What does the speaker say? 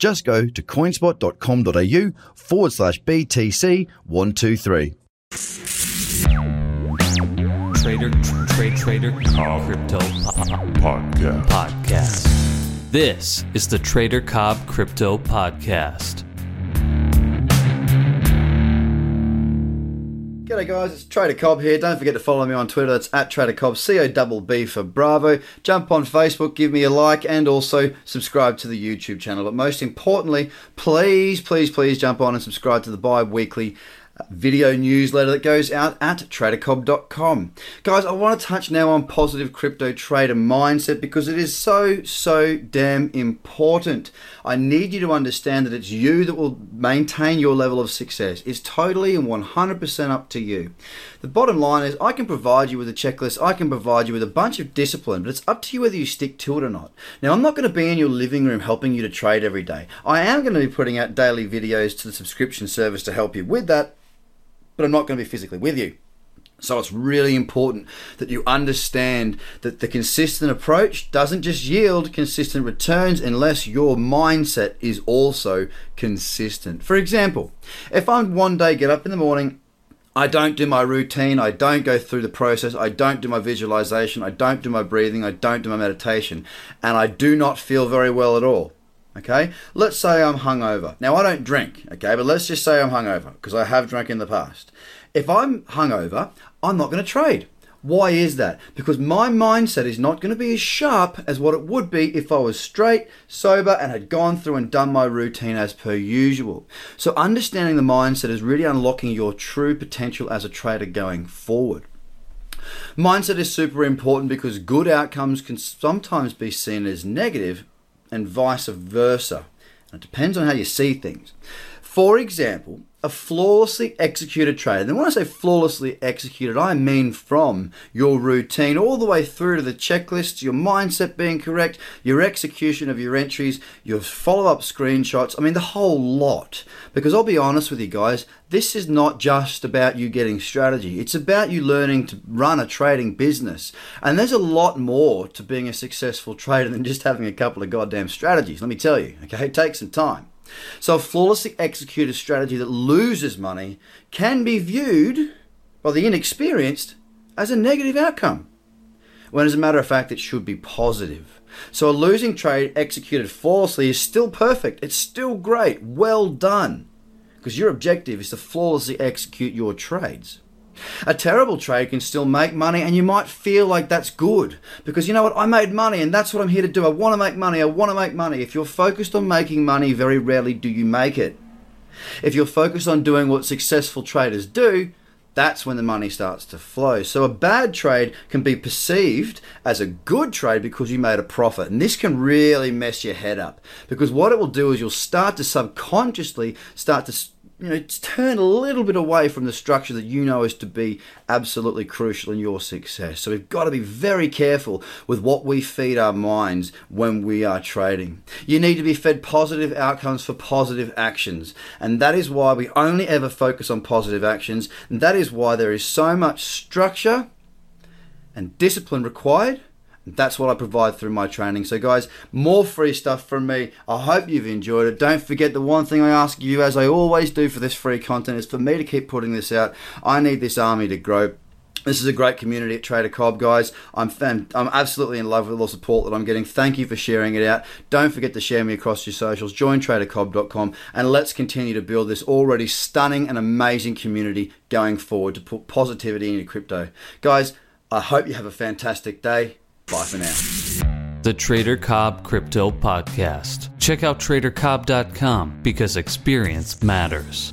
Just go to coinspot.com.au forward slash BTC123. Trader, trade, trader, crypto Podcast. podcast. This is the Trader Cobb Crypto Podcast. G'day guys, it's Trader Cobb here. Don't forget to follow me on Twitter. It's at Trader Cobb, C O B B for Bravo. Jump on Facebook, give me a like, and also subscribe to the YouTube channel. But most importantly, please, please, please jump on and subscribe to the bi-weekly video newsletter that goes out at tradercobb.com. Guys, I want to touch now on positive crypto trader mindset because it is so, so damn important. I need you to understand that it's you that will maintain your level of success. It's totally and 100% up to you. The bottom line is, I can provide you with a checklist, I can provide you with a bunch of discipline, but it's up to you whether you stick to it or not. Now, I'm not going to be in your living room helping you to trade every day. I am going to be putting out daily videos to the subscription service to help you with that but I'm not going to be physically with you. So it's really important that you understand that the consistent approach doesn't just yield consistent returns unless your mindset is also consistent. For example, if I one day get up in the morning, I don't do my routine, I don't go through the process, I don't do my visualization, I don't do my breathing, I don't do my meditation, and I do not feel very well at all. Okay, let's say I'm hungover. Now I don't drink, okay, but let's just say I'm hungover because I have drunk in the past. If I'm hungover, I'm not going to trade. Why is that? Because my mindset is not going to be as sharp as what it would be if I was straight, sober, and had gone through and done my routine as per usual. So, understanding the mindset is really unlocking your true potential as a trader going forward. Mindset is super important because good outcomes can sometimes be seen as negative and vice versa. And it depends on how you see things. For example, a flawlessly executed trade. And when I say flawlessly executed, I mean from your routine all the way through to the checklists, your mindset being correct, your execution of your entries, your follow up screenshots. I mean, the whole lot. Because I'll be honest with you guys, this is not just about you getting strategy, it's about you learning to run a trading business. And there's a lot more to being a successful trader than just having a couple of goddamn strategies. Let me tell you, okay? It takes some time. So, a flawlessly executed strategy that loses money can be viewed by the inexperienced as a negative outcome, when as a matter of fact, it should be positive. So, a losing trade executed flawlessly is still perfect, it's still great, well done, because your objective is to flawlessly execute your trades. A terrible trade can still make money, and you might feel like that's good because you know what? I made money, and that's what I'm here to do. I want to make money. I want to make money. If you're focused on making money, very rarely do you make it. If you're focused on doing what successful traders do, that's when the money starts to flow. So a bad trade can be perceived as a good trade because you made a profit. And this can really mess your head up because what it will do is you'll start to subconsciously start to you know, turn a little bit away from the structure that you know is to be absolutely crucial in your success. So we've got to be very careful with what we feed our minds when we are trading. You need to be fed positive outcomes for positive actions. And that is why we only ever focus on positive actions. And that is why there is so much structure and discipline required that's what I provide through my training. So, guys, more free stuff from me. I hope you've enjoyed it. Don't forget the one thing I ask you, as I always do for this free content, is for me to keep putting this out. I need this army to grow. This is a great community at Trader Cobb, guys. I'm fan, I'm absolutely in love with all the support that I'm getting. Thank you for sharing it out. Don't forget to share me across your socials. Join TraderCobb.com and let's continue to build this already stunning and amazing community going forward to put positivity into crypto. Guys, I hope you have a fantastic day. Bye for now. The Trader Cobb Crypto Podcast. Check out tradercobb.com because experience matters.